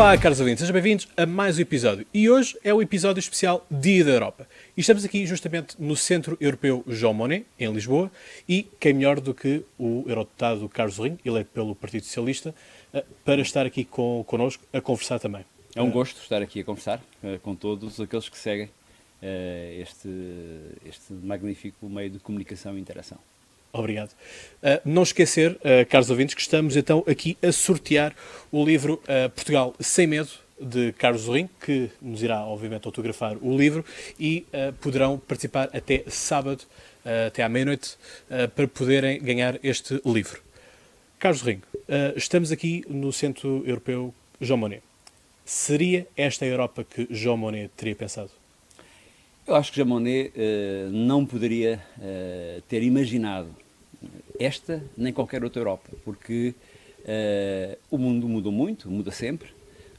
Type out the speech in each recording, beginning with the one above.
Olá, caros ouvintes, sejam bem-vindos a mais um episódio. E hoje é o episódio especial Dia da Europa. E estamos aqui justamente no Centro Europeu João Monnet, em Lisboa, e quem melhor do que o eurodeputado Carlos Rinho, eleito pelo Partido Socialista, eh, para estar aqui com, connosco a conversar também. É um gosto estar aqui a conversar uh, com todos aqueles que seguem uh, este, este magnífico meio de comunicação e interação. Obrigado. Uh, não esquecer, uh, caros ouvintes, que estamos então aqui a sortear o livro uh, Portugal Sem Medo, de Carlos Zorrinho, que nos irá, obviamente, autografar o livro e poderão participar até sábado, até à meia-noite, para poderem ganhar este livro. Carlos Zorrinho, estamos aqui no Centro Europeu João Monnet. Seria esta a Europa que João Monnet teria pensado? Eu acho que Jean Monnet uh, não poderia uh, ter imaginado esta nem qualquer outra Europa, porque uh, o mundo mudou muito, muda sempre,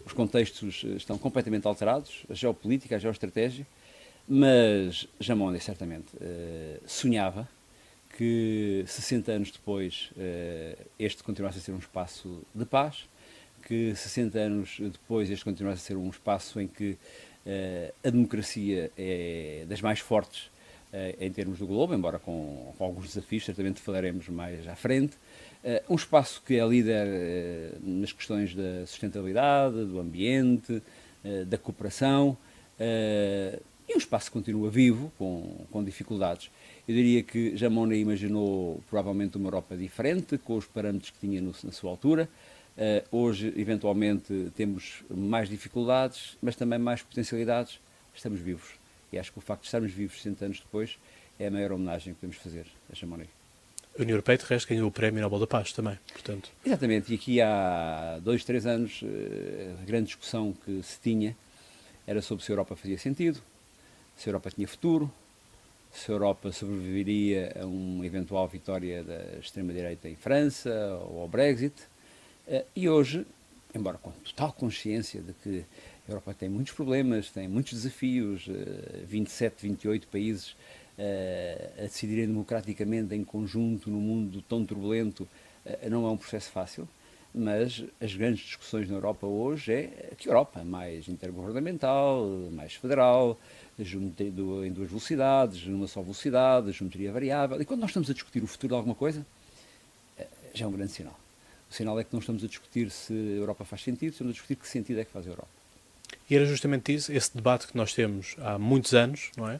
os contextos estão completamente alterados, a geopolítica, a geoestratégia, mas Jean Monnet certamente sonhava que 60 anos depois este continuasse a ser um espaço de paz, que 60 anos depois este continuasse a ser um espaço em que a democracia é das mais fortes uh, em termos do globo, embora com, com, alguns desafios, certamente falaremos mais à frente. Uh, um espaço que é líder nas questões da sustentabilidade, do ambiente, da cooperação, e um espaço que continua vivo, com, com dificuldades. Eu diria que Jamona imaginou provavelmente uma Europa diferente, com os parâmetros que tinha no, na sua altura, hoje, eventualmente, temos mais dificuldades, mas também mais potencialidades. Estamos vivos. E acho que o facto de estarmos vivos 60 anos depois é a maior homenagem que podemos fazer a Chamonix. A União Europeia, de resto, ganhou o Prémio Nobel da Paz também, portanto. Exatamente, e aqui há dois, três anos, eh, a grande discussão que se tinha era sobre se a Europa fazia sentido, se a Europa tinha futuro, se a Europa sobreviveria a uma eventual vitória da extrema-direita em França ou ao Brexit. Eh, e hoje, embora com total consciência de que a Europa tem muitos problemas, tem muitos desafios, 27, eh, 28 países eh, a decidirem democraticamente em conjunto no mundo tão turbulento, não é um processo fácil, mas as grandes discussões na Europa hoje é que Europa mais intergovernamental, mais federal, em duas velocidades, numa só velocidade, geometria variável. E quando nós estamos a discutir o futuro de alguma coisa, já é um grande sinal. O sinal é que não estamos a discutir se a Europa faz sentido, estamos a discutir que sentido é que faz a Europa. E era justamente isso, esse debate que nós temos há muitos anos, não é?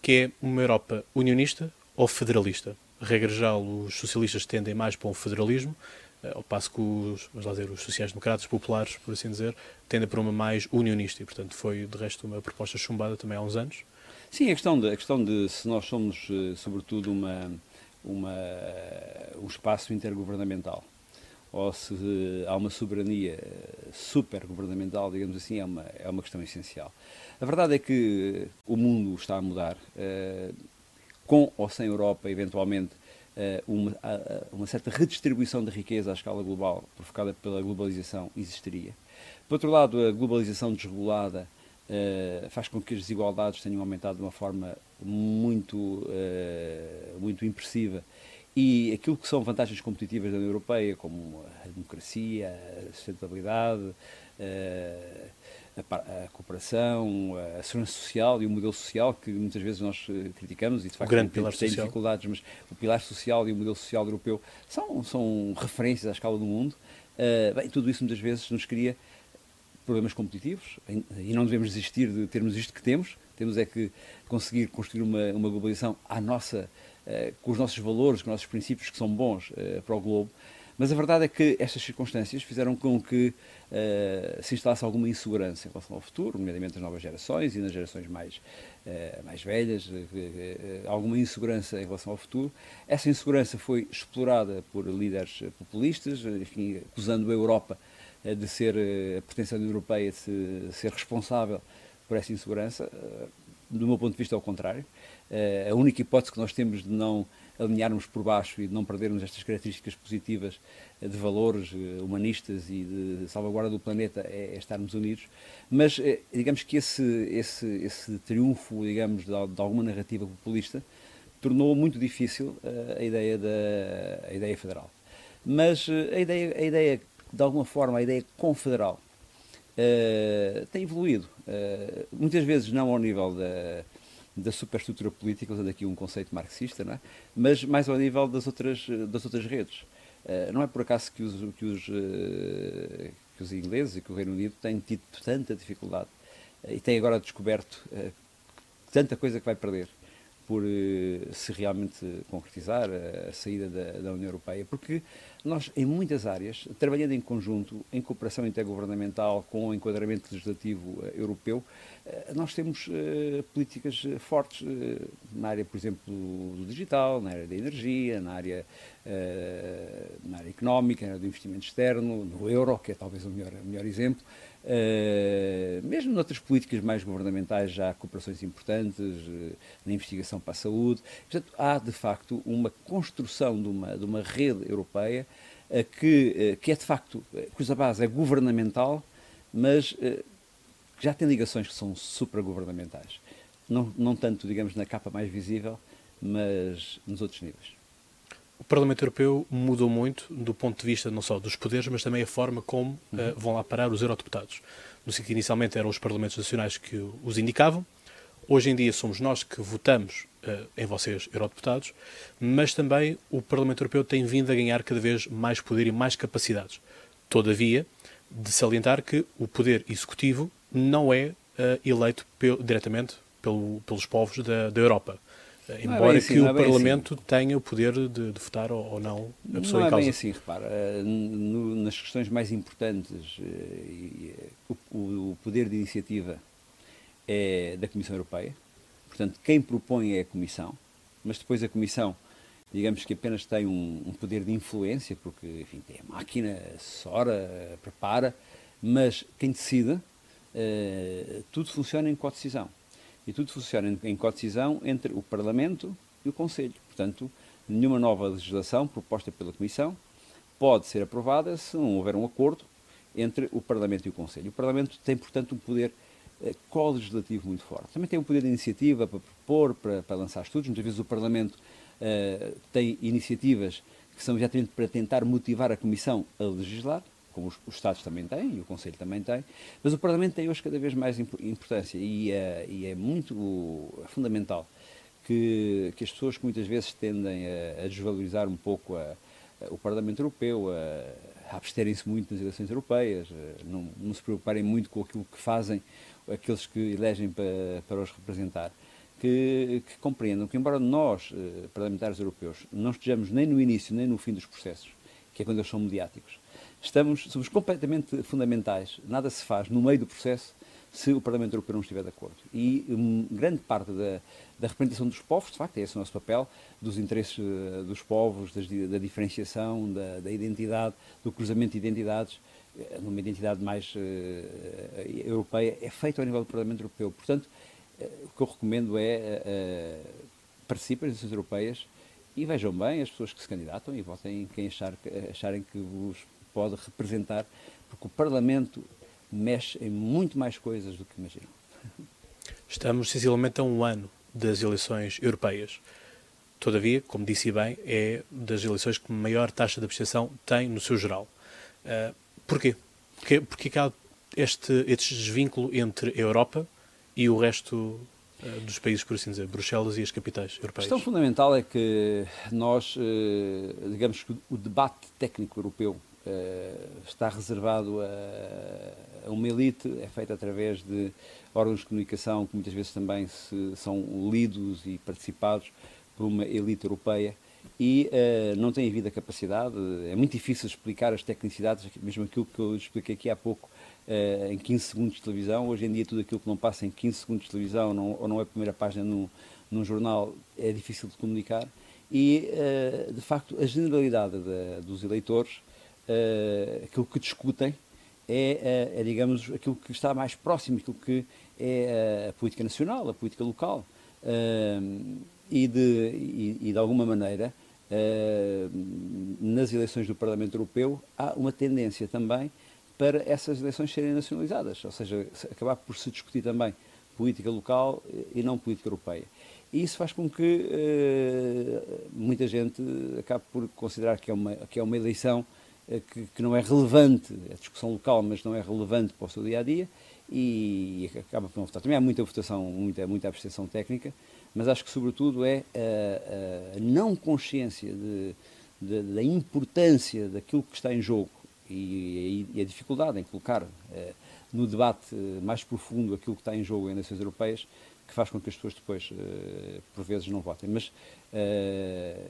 Que é uma Europa unionista ou federalista. Regra geral, os socialistas tendem mais para um federalismo, eh, ao passo que os, vamos lá dizer, os sociais-democratas populares, por assim dizer, tendem para uma mais unionista. E, portanto, foi, de resto, uma proposta chumbada também há uns anos. Sim, a questão de, a questão de se nós somos, eh, sobretudo, uma, uma, um espaço intergovernamental ou se há uma soberania super governamental, digamos assim, é uma, é uma questão essencial. A verdade é que o mundo está a mudar, uh, com ou sem Europa, eventualmente, uh, uma, uma, certa redistribuição da riqueza à escala global, provocada pela globalização, existiria. Por outro lado, a globalização desregulada faz com que as desigualdades tenham aumentado de uma forma muito, muito impressiva e aquilo que são vantagens competitivas da União Europeia, como a democracia, a sustentabilidade, eh, a, a, cooperação, a segurança social e o modelo social que muitas vezes nós eh, criticamos e de facto o grande tem, pilar tem social. dificuldades, mas o pilar social e o modelo social europeu são, são referências à escala do mundo. Uh, bem, tudo isso muitas vezes nos cria problemas competitivos e não devemos desistir de termos isto que temos. Temos é que conseguir construir uma, uma globalização à nossa eh, com os nossos valores, com os nossos princípios que são bons uh, para o globo. Mas a verdade é que estas circunstâncias fizeram com que uh, se instalasse alguma insegurança em relação ao futuro, nomeadamente nas novas gerações e nas gerações mais, mais velhas, alguma insegurança em relação ao futuro. Essa insegurança foi explorada por líderes populistas, enfim, acusando a Europa de ser, a pretensão europeia de ser responsável por essa insegurança. Do meu ponto de vista, é o contrário. Eh, a única hipótese que nós temos de não alinharmos por baixo e de não perdermos estas características positivas eh, de valores eh, humanistas e de salvaguarda do planeta é, é estarmos unidos. Mas digamos que esse, esse, esse triunfo, digamos, de, de alguma narrativa populista tornou muito difícil a ideia da a ideia federal. Mas a ideia, a ideia, de alguma forma, a ideia confederal uh, tem evoluído. Uh, muitas vezes não ao nível da, da superestrutura política, usando aqui um conceito marxista, é? mas mais ao nível das outras, das outras redes. Uh, não é por acaso que os, que, os, que os ingleses e que o Reino Unido têm tido tanta dificuldade e têm agora descoberto tanta coisa que vai perder por se realmente concretizar a, saída da, da União Europeia, porque nós, em muitas áreas, trabalhando em conjunto, em cooperação intergovernamental com o enquadramento legislativo uh, europeu, uh, nós temos políticas fortes na área, por exemplo, do digital, na área da energia, na área, na área económica, na área do investimento externo, no euro, que é talvez o melhor, o melhor exemplo. Uh, mesmo noutras políticas mais governamentais já há cooperações importantes, uh, na investigação para a saúde. Portanto, há de facto uma construção de uma, de uma rede europeia uh, que, que é de facto, cuja base é governamental, mas já tem ligações que são supragovernamentais. Não, não tanto, digamos, na capa mais visível, mas nos outros níveis. O Parlamento Europeu mudou muito do ponto de vista não só dos poderes, mas também a forma como uhum. uh, vão lá parar os eurodeputados. No sentido que inicialmente eram os Parlamentos Nacionais que os indicavam, hoje em dia somos nós que votamos uh, em vocês, eurodeputados, mas também o Parlamento Europeu tem vindo a ganhar cada vez mais poder e mais capacidades. Todavia, de salientar que o poder executivo não é uh, eleito pel diretamente pelo, pelos povos da, da Europa. É embora é assim, que o é Parlamento assim. tenha o poder de, de votar ou, ou, não a pessoa não em causa. Não é bem assim, repara. Eh, no, nas questões mais importantes, eh, o, o, poder de iniciativa é da Comissão Europeia. Portanto, quem propõe é a Comissão, mas depois a Comissão, digamos que apenas tem um, um poder de influência, porque, enfim, tem a máquina, assessora, prepara, mas quem decide, uh, tudo funciona em co-decisão. E tudo funciona em, em co-decisão entre o Parlamento e o Conselho. Portanto, nenhuma nova legislação proposta pela Comissão pode ser aprovada se não houver um acordo entre o Parlamento e o Conselho. O Parlamento tem, portanto, um poder eh, co-legislativo muito forte. Também tem um poder de iniciativa para propor, para, para lançar estudos. Muitas vezes o Parlamento eh, tem iniciativas que são exatamente para tentar motivar a Comissão a legislar como os, os, Estados também têm, e o Conselho também tem, mas o Parlamento tem hoje cada vez mais importância e é, e é muito é fundamental que, que, as pessoas que muitas vezes tendem a, a desvalorizar um pouco a, a, o Parlamento Europeu, a, absterem-se muito nas eleições europeias, não, não, se preocuparem muito com aquilo que fazem aqueles que elegem para, para os representar. Que, que compreendam que, embora nós, eh, parlamentares europeus, não estejamos nem no início nem no fim dos processos, que é quando eles são mediáticos, estamos, somos completamente fundamentais. Nada se faz no meio do processo se o Parlamento Europeu não estiver de acordo. E um, grande parte da, da, representação dos povos, de facto, é esse o nosso papel, dos interesses uh, dos povos, das, da diferenciação, da, da, identidade, do cruzamento de identidades, uh, numa identidade mais uh, europeia, é feito ao nível do Parlamento Europeu. Portanto, o que eu recomendo é participem das eleições europeias e vejam bem as pessoas que se candidatam e votem quem achar, acharem que vos pode representar, porque o Parlamento mexe em muito mais coisas do que imaginam. Estamos sensivelmente a um ano das eleições europeias. Todavia, como disse bem, é das eleições que maior taxa de abstenção tem no seu geral. Uh, porquê? Porque, porque há este, este desvínculo entre a Europa e o resto uh, dos países, por assim dizer, Bruxelas e as capitais europeias? A questão fundamental é que nós, uh, digamos que o debate técnico europeu está reservado a, a, uma elite, é feito através de órgãos de comunicação que muitas vezes também se, são lidos e participados por uma elite europeia e uh, não tem havido a capacidade, é muito difícil explicar as tecnicidades, mesmo aquilo que eu expliquei aqui há pouco, uh, em 15 segundos de televisão. Hoje em dia, tudo aquilo que não passa em 15 segundos de televisão não, ou não é a primeira página num, num jornal é difícil de comunicar. E, uh, de facto, a generalidade de, dos eleitores uh, aquilo que discutem é, é, é, digamos, aquilo que está mais próximo, aquilo que é a política nacional, a política local. E, de, e, e, de alguma maneira, nas eleições do Parlamento Europeu, há uma tendência também para essas eleições serem nacionalizadas, ou seja, acabar por se discutir também política local e não política europeia. E isso faz com que uh, muita gente acabe por considerar que é uma, que é uma eleição que, que, não é relevante, é discussão local, mas não é relevante para o seu dia a dia, e, e acaba por não votar. Também há muita votação, muita, muita abstenção técnica, mas acho que, sobretudo, é a, a não consciência de, de, da importância daquilo que está em jogo e, e a dificuldade em colocar eh, no debate mais profundo aquilo que está em jogo em nações europeias que faz com que as pessoas depois, eh, por vezes, não votem. Mas eh,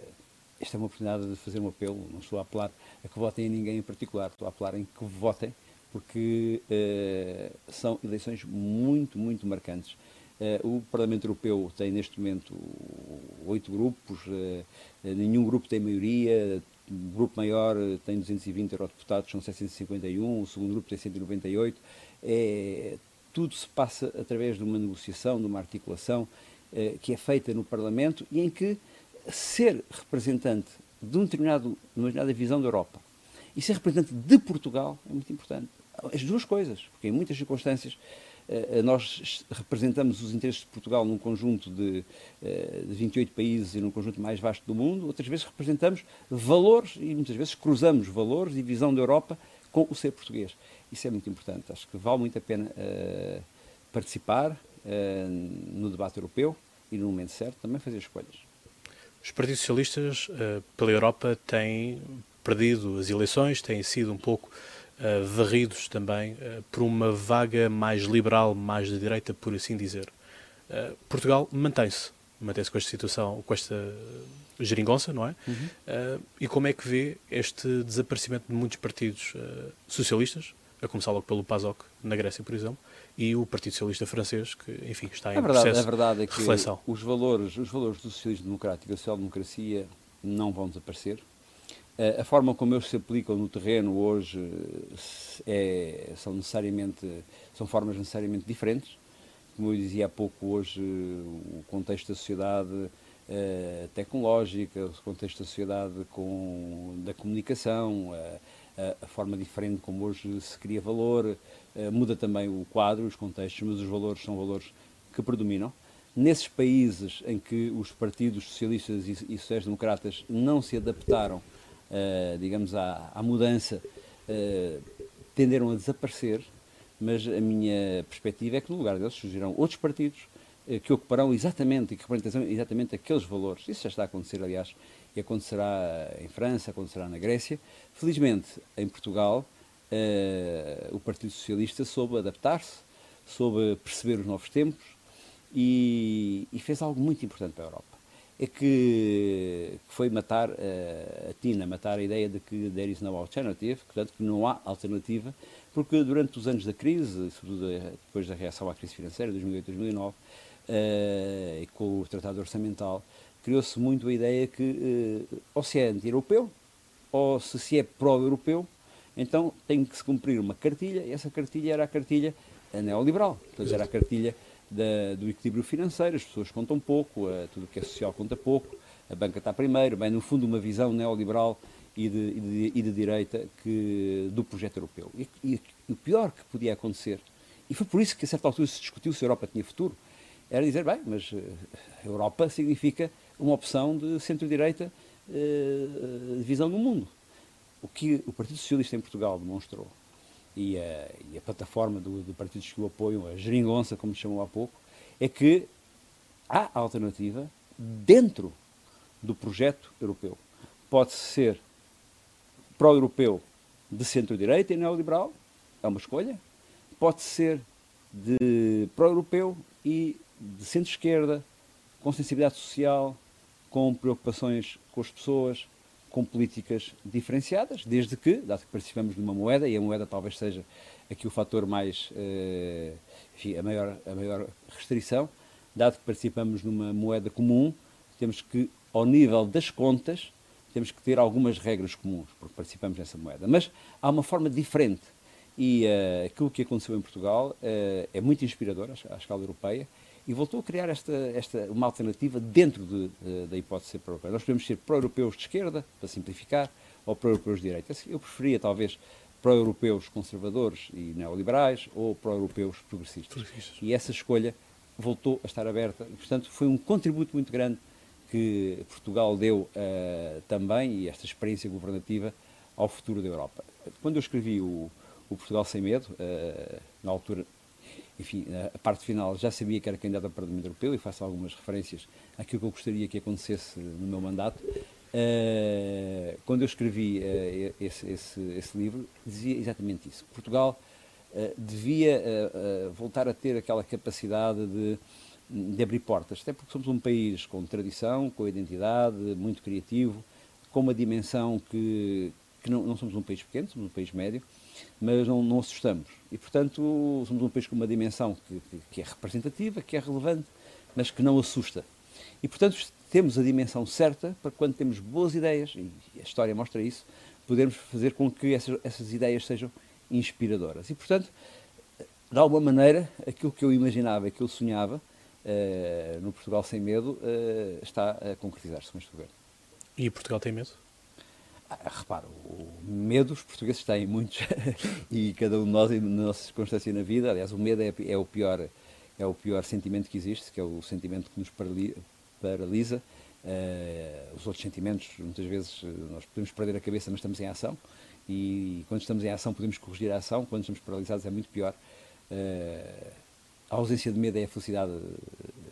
esta é uma oportunidade de fazer um apelo, não estou a apelar a que votem em ninguém em particular, estou a apelar em que votem, porque uh, são eleições muito, muito marcantes. Uh, o Parlamento Europeu tem neste momento oito grupos, uh, nenhum grupo tem maioria, o grupo maior tem 220 eurodeputados, são 751, o segundo grupo tem 198. É, tudo se passa através de uma negociação, de uma articulação que é feita no Parlamento e em que ser representante de um determinado, uma determinada visão da Europa e ser representante de Portugal é muito importante. As duas coisas, porque em muitas circunstâncias eh, eh, nós representamos os interesses de Portugal num conjunto de, eh, de 28 países e num conjunto mais vasto do mundo, outras vezes representamos valores e muitas vezes cruzamos valores e visão da Europa com o ser português. Isso é muito importante. Acho que vale muito a pena participar no debate europeu e, no momento certo, também fazer escolhas. Os partidos socialistas uh, pela Europa têm perdido as eleições, têm sido um pouco uh, varridos também uh, por uma vaga mais liberal, mais de direita, por assim dizer. Portugal mantém-se, mantém-se com esta situação, com esta geringonça, não é? Uhum. e como é que vê este desaparecimento de muitos partidos socialistas, a começar logo pelo PASOK, na Grécia, por exemplo, e o Partido Socialista Francês, que, enfim, está em a verdade, processo a verdade é que reflexão. Os valores, os valores do socialismo democrático e da social-democracia não vão desaparecer. A forma como eles se aplicam no terreno hoje é, são necessariamente são formas necessariamente diferentes. Como eu dizia há pouco, hoje o contexto da sociedade tecnológica, o contexto da sociedade com, da comunicação, a, forma diferente como hoje se cria valor, eh, muda também o quadro, os contextos, mas os valores são valores que predominam. Nesses países em que os partidos socialistas e, sociais-democratas não se adaptaram, eh, digamos, à, à mudança, eh, tenderam a desaparecer, mas a minha perspectiva é que no lugar deles surgirão outros partidos que ocuparão exatamente e que representarão exatamente aqueles valores. Isso já está a acontecer, aliás, e acontecerá em França, acontecerá na Grécia. Felizmente, em Portugal, uh, o Partido Socialista soube adaptar-se, soube perceber os novos tempos e, e, fez algo muito importante para a Europa. É que, que foi matar uh, a Tina, matar a ideia de que there is no alternative, portanto que não há alternativa, porque durante os anos da crise, sobretudo depois da reação à crise financeira, 2008-2009, uh, e com o Tratado Orçamental, criou-se muito a ideia que uh, ou se é anti-europeu, ou se se é pró-europeu, então tem que se cumprir uma cartilha, e essa cartilha era a cartilha neoliberal, portanto era a cartilha da, do equilíbrio financeiro, as pessoas contam pouco, uh, tudo o que é social conta pouco, a banca está primeiro, bem, no fundo uma visão neoliberal e de, e de, e de direita que, do projeto europeu. E, e, o pior que podia acontecer, e foi por isso que a certa altura se discutiu se a Europa tinha futuro, era dizer, bem, mas a Europa significa uma opção de centro-direita uh, de visão do mundo. O que o Partido Socialista em Portugal demonstrou, e a, e a plataforma do, do partidos que o apoiam, a geringonça, como chamou há pouco, é que há alternativa dentro do projeto europeu. Pode ser pró-europeu de centro-direita e neoliberal, é uma escolha. Pode ser de pró-europeu e de centro-esquerda, com sensibilidade social, com preocupações com as pessoas, com políticas diferenciadas, desde que, dado que participamos de uma moeda, e a moeda talvez seja aqui o fator mais, eh, enfim, a maior, a maior restrição, dado que participamos numa moeda comum, temos que, ao nível das contas, temos que ter algumas regras comuns, porque participamos nessa moeda. Mas há uma forma diferente. E uh, aquilo que aconteceu em Portugal uh, é muito inspirador à, à escala europeia e voltou a criar esta, esta, uma alternativa dentro de, de, da hipótese de ser pró-europeia. Nós podemos ser pró-europeus de esquerda, para simplificar, ou pró-europeus de direita. Eu preferia, talvez, pró-europeus conservadores e neoliberais ou pró-europeus progressistas. progressistas. E essa escolha voltou a estar aberta. E, portanto, foi um contributo muito grande que Portugal deu uh, também, e esta experiência governativa, ao futuro da Europa. Quando eu escrevi o, o Portugal Sem Medo, na altura, enfim, a parte final já sabia que era candidato ao Parlamento Europeu e faço algumas referências àquilo que eu gostaria que acontecesse no meu mandato. Uh, quando eu escrevi uh, esse, esse, esse, livro, dizia exatamente isso. Portugal uh, devia voltar a ter aquela capacidade de, de, abrir portas, até porque somos um país com tradição, com identidade, muito criativo, com uma dimensão que, que não, não, somos um país pequeno, somos um país médio, mas não, não assustamos. E, portanto, somos um país com uma dimensão que, que, é representativa, que é relevante, mas que não assusta. E, portanto, temos a dimensão certa para quando temos boas ideias, e a história mostra isso, podermos fazer com que essas, essas ideias sejam inspiradoras. E, portanto, de alguma maneira, aquilo que eu imaginava, aquilo que eu sonhava uh, no Portugal Sem Medo uh, está a concretizar-se com este governo. E Portugal tem medo? Ah, repara, o medo os portugueses têm muitos e cada um de nós, na nossa circunstância na vida, aliás, o medo é, é, o pior é o pior sentimento que existe, que é o sentimento que nos paralisa. Uh, os outros sentimentos, muitas vezes, nós podemos perder a cabeça, mas estamos em ação. E quando estamos em ação, podemos corrigir a ação. Quando estamos paralisados, é muito pior. Uh, a ausência de medo é a felicidade,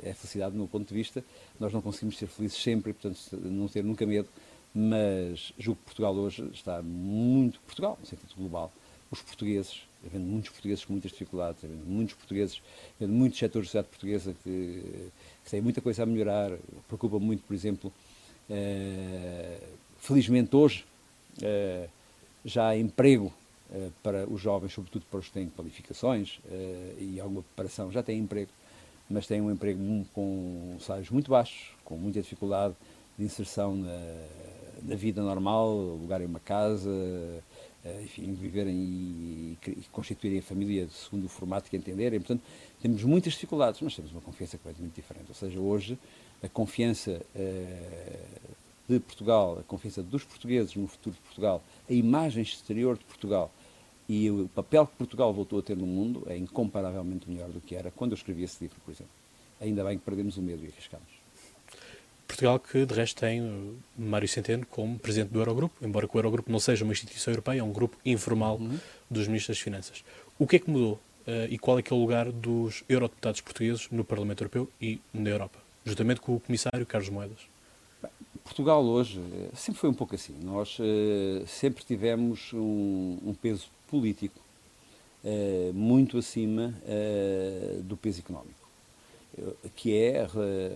é a felicidade do meu ponto de vista. Nós não conseguimos ser felizes sempre, portanto, não ter nunca medo. Mas julgo que Portugal hoje está muito. Portugal, no sentido global, os portugueses havendo muitos portugueses com muitas dificuldades, havendo muitos portugueses, havendo muitos setores da sociedade portuguesa que, que têm muita coisa a melhorar. Preocupa muito, por exemplo, uh, felizmente hoje uh, já há emprego uh, para os jovens, sobretudo para os que têm qualificações e alguma preparação, já têm emprego, mas têm um emprego com salários muito baixos, com muita dificuldade de inserção na, na vida normal, lugar em uma casa, eh, enfim, viverem e, e, constituírem a família segundo o formato que entenderem. Portanto, temos muitas dificuldades, mas temos uma confiança completamente diferente. Ou seja, hoje a confiança uh, de Portugal, a confiança dos portugueses no futuro de Portugal, a imagem exterior de Portugal e o papel que Portugal voltou a ter no mundo é incomparavelmente melhor do que era quando eu escrevi esse livro, por exemplo. Ainda bem que perdemos o medo e arriscamos. Portugal, que de resto tem Mário Centeno como presidente do Eurogrupo, embora que o Eurogrupo não seja uma instituição europeia, é um grupo informal uhum. dos ministros das Finanças. O que é que mudou uh, e qual é que é o lugar dos eurodeputados portugueses no Parlamento Europeu e na Europa, juntamente com o comissário Carlos Moedas? Portugal hoje eh, sempre foi um pouco assim. Nós uh, sempre tivemos um, um peso político uh, muito acima do peso económico que é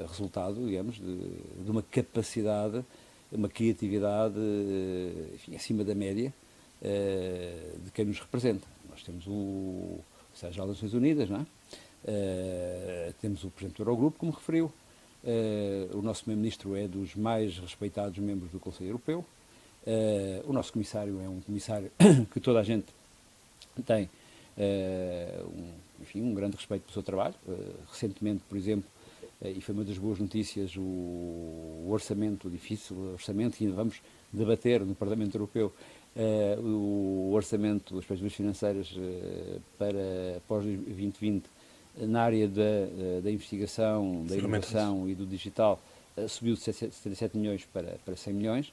resultado, digamos, de, de uma capacidade, uma criatividade enfim, acima da média uh, de quem nos representa. Nós temos o Sérgio das Nações Unidas, não é? Uh, temos o Presidente do Eurogrupo, como referiu. O nosso Primeiro-Ministro é dos mais respeitados membros do Conselho Europeu. o nosso Comissário é um Comissário que toda a gente tem um, enfim, um grande respeito pelo seu trabalho. Uh, recentemente, por exemplo, uh, e foi uma das boas notícias, o, o, orçamento, o difícil orçamento que ainda vamos debater no Parlamento Europeu, o orçamento das perspectivas financeiras para após 2020 na área da, da investigação, da inovação e do digital subiu de 77 milhões para, para 100 milhões.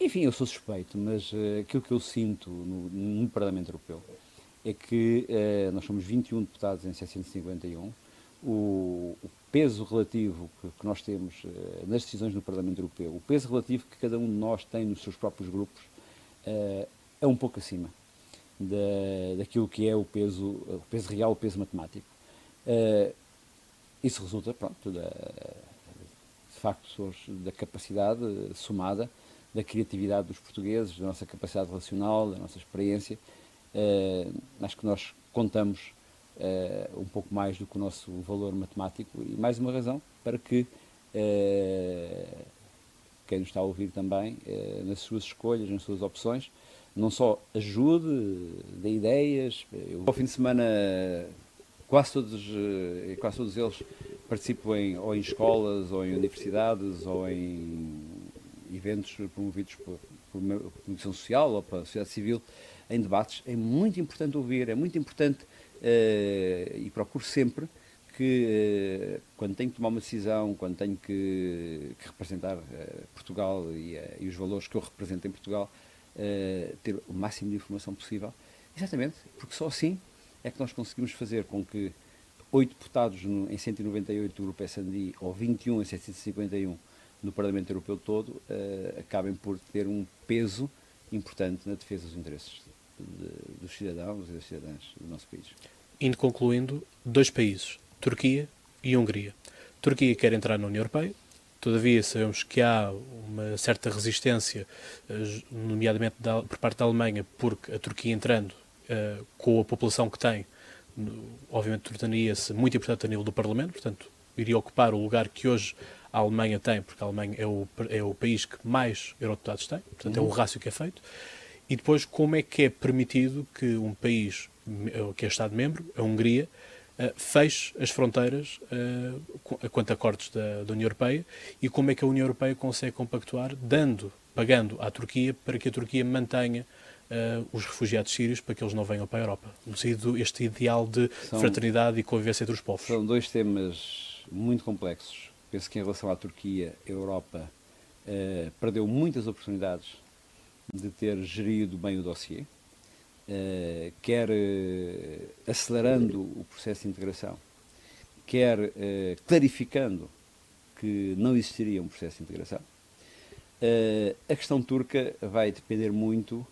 Enfim, eu sou suspeito, mas aquilo que eu sinto no, no Parlamento Europeu é que eh, nós somos 21 deputados em 751. O, o peso relativo que, que nós temos eh, nas decisões no Parlamento Europeu, o peso relativo que cada um de nós tem nos seus próprios grupos, eh, é um pouco acima da, daquilo que é o peso, o peso real, o peso matemático. isso resulta, pronto, da, de facto, da capacidade somada, da criatividade dos portugueses, da nossa capacidade relacional, da nossa experiência acho que nós contamos uh, um pouco mais do que o nosso valor matemático e mais uma razão para que uh, quem nos está a ouvir também, nas suas escolhas, nas suas opções, não só ajude, dê ideias. Eu, ao fim de semana, quase todos, quase todos eles participam em, ou em escolas, ou em universidades, ou em eventos promovidos por, por Comissão Social ou pela sociedade civil, em debates, é muito importante ouvir, é muito importante uh, e procuro sempre que uh, quando tenho que tomar uma decisão, quando tenho que, que representar uh, Portugal e, e, os valores que eu represento em Portugal, ter o máximo de informação possível, exatamente, porque só assim é que nós conseguimos fazer com que oito deputados no, em 198 do Grupo S&D ou 21 em 751 no Parlamento Europeu todo uh, acabem por ter um peso importante na defesa dos interesses de, dos cidadãos e das cidadãs do nosso país. Indo concluindo, dois países, Turquia e Hungria. Turquia quer entrar na União Europeia, todavia sabemos que há uma certa resistência, eh, nomeadamente da, por parte da Alemanha, porque a Turquia entrando uh, com a população que tem, obviamente tornaria-se muito importante a nível do Parlamento, portanto iria ocupar o lugar que hoje a Alemanha tem, porque a Alemanha é o, é o país que mais eurodeputados tem, portanto uhum. é o uhum. rácio que é feito. E depois, como é que é permitido que um país que é Estado-membro, a Hungria, uh, feche as fronteiras uh, quanto a acordos da, da, União Europeia e como é que a União Europeia consegue compactuar, dando, pagando à Turquia para que a Turquia mantenha uh, os refugiados sírios para que eles não venham para a Europa, sentido este ideal de são, fraternidade e convivência entre os povos. São dois temas muito complexos. Penso que em relação à Turquia, a Europa perdeu muitas oportunidades de ter gerido bem o dossiê, uh, quer uh, acelerando o processo de integração, quer uh, clarificando que não existiria um processo de integração. a questão turca vai depender muito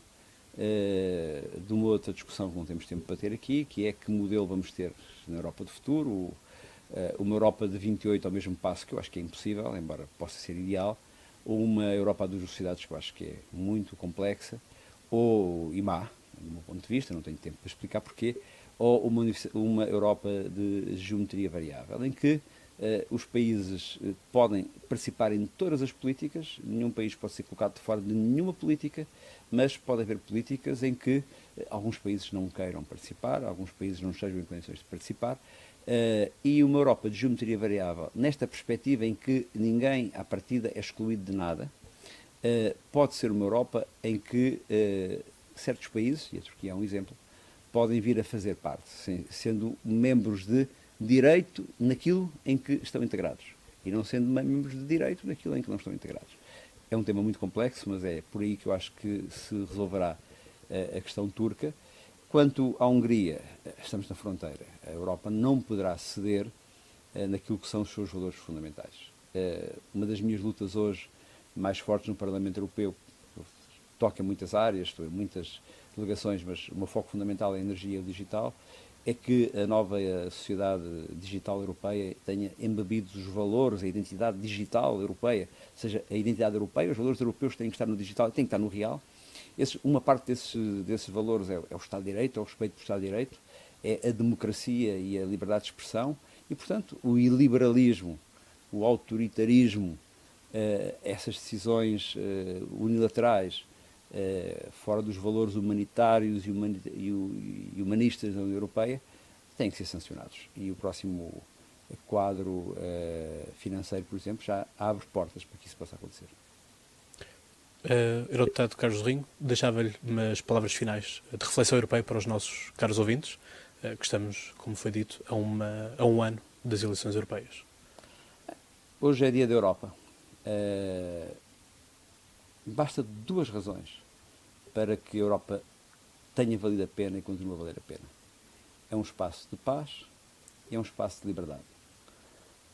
de uma outra discussão que não temos tempo para ter aqui, que é que modelo vamos ter na Europa do futuro, uma Europa de 28 ao mesmo passo, que eu acho que é impossível, embora possa ser ideal, ou uma Europa das velocidades que eu acho que é muito complexa, ou e má, do meu ponto de vista, não tenho tempo para explicar porquê, ou uma, uma Europa de geometria variável, em que uh, os países uh, podem participar em todas as políticas, nenhum país pode ser colocado de fora de nenhuma política, mas pode haver políticas em que uh, alguns países não queiram participar, alguns países não estejam em condições de participar, Uh, e uma Europa de geometria variável, nesta perspectiva em que ninguém, à partida, é excluído de nada, uh, pode ser uma Europa em que uh, certos países, e a Turquia é um exemplo, podem vir a fazer parte, sendo membros de direito naquilo em que estão integrados e não sendo membros de direito naquilo em que não estão integrados. É um tema muito complexo, mas é por aí que eu acho que se resolverá a questão turca Quanto à Hungria, estamos na fronteira. A Europa não poderá ceder eh, naquilo que são os seus valores fundamentais. Eh, uma das minhas lutas hoje mais fortes no Parlamento Europeu, toca muitas áreas, estou em muitas delegações, mas o meu foco fundamental é a energia digital, é que a nova sociedade digital europeia tenha embebido os valores, a identidade digital europeia, ou seja, a identidade europeia, os valores europeus têm que estar no digital, têm que estar no real, esse, uma parte desses, desses valores é, é, o Estado de Direito, é o respeito pelo Estado de Direito, é a democracia e a liberdade de expressão e, portanto, o iliberalismo, o autoritarismo, eh, essas decisões eh, unilaterais eh, fora dos valores humanitários e, e, humanistas da União Europeia têm que ser sancionados. E o próximo quadro financeiro, por exemplo, já abre portas para que isso possa acontecer. Uh, Eurodeputado Carlos Rinho, deixava-lhe umas palavras finais de reflexão europeia para os nossos caros ouvintes, uh, que estamos, como foi dito, a, uma, a um ano das eleições europeias. Hoje é dia da Europa. Uh, basta duas razões para que a Europa tenha valido a pena e continue a valer a pena. É um espaço de paz e é um espaço de liberdade.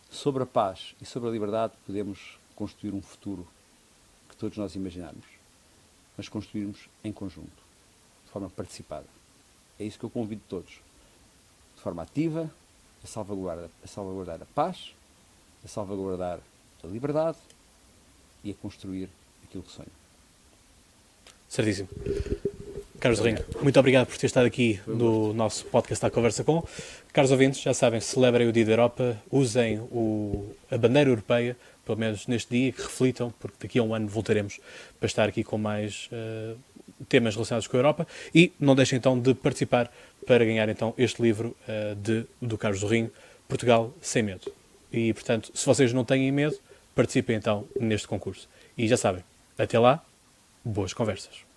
Sobre a paz e sobre a liberdade podemos construir um futuro todos nós imaginarmos, mas construirmos em conjunto, de forma participada. É isso que eu convido todos, de forma ativa, a salvaguardar a, salvaguardar a paz, a salvaguardar a liberdade e a construir aquilo que sonho. Certíssimo. Carlos Rinho, muito obrigado por ter estado aqui no nosso podcast da Conversa Com. Caros ouvintes, já sabem, celebrem o Dia da Europa, usem o, a bandeira europeia pelo menos neste dia, que reflitam, porque daqui a um ano voltaremos para estar aqui com mais uh, temas relacionados com a Europa. E não deixem então de participar para ganhar então este livro uh, de, do Carlos Rinho, Portugal Sem Medo. E portanto, se vocês não têm medo, participem então neste concurso. E já sabem, até lá, boas conversas.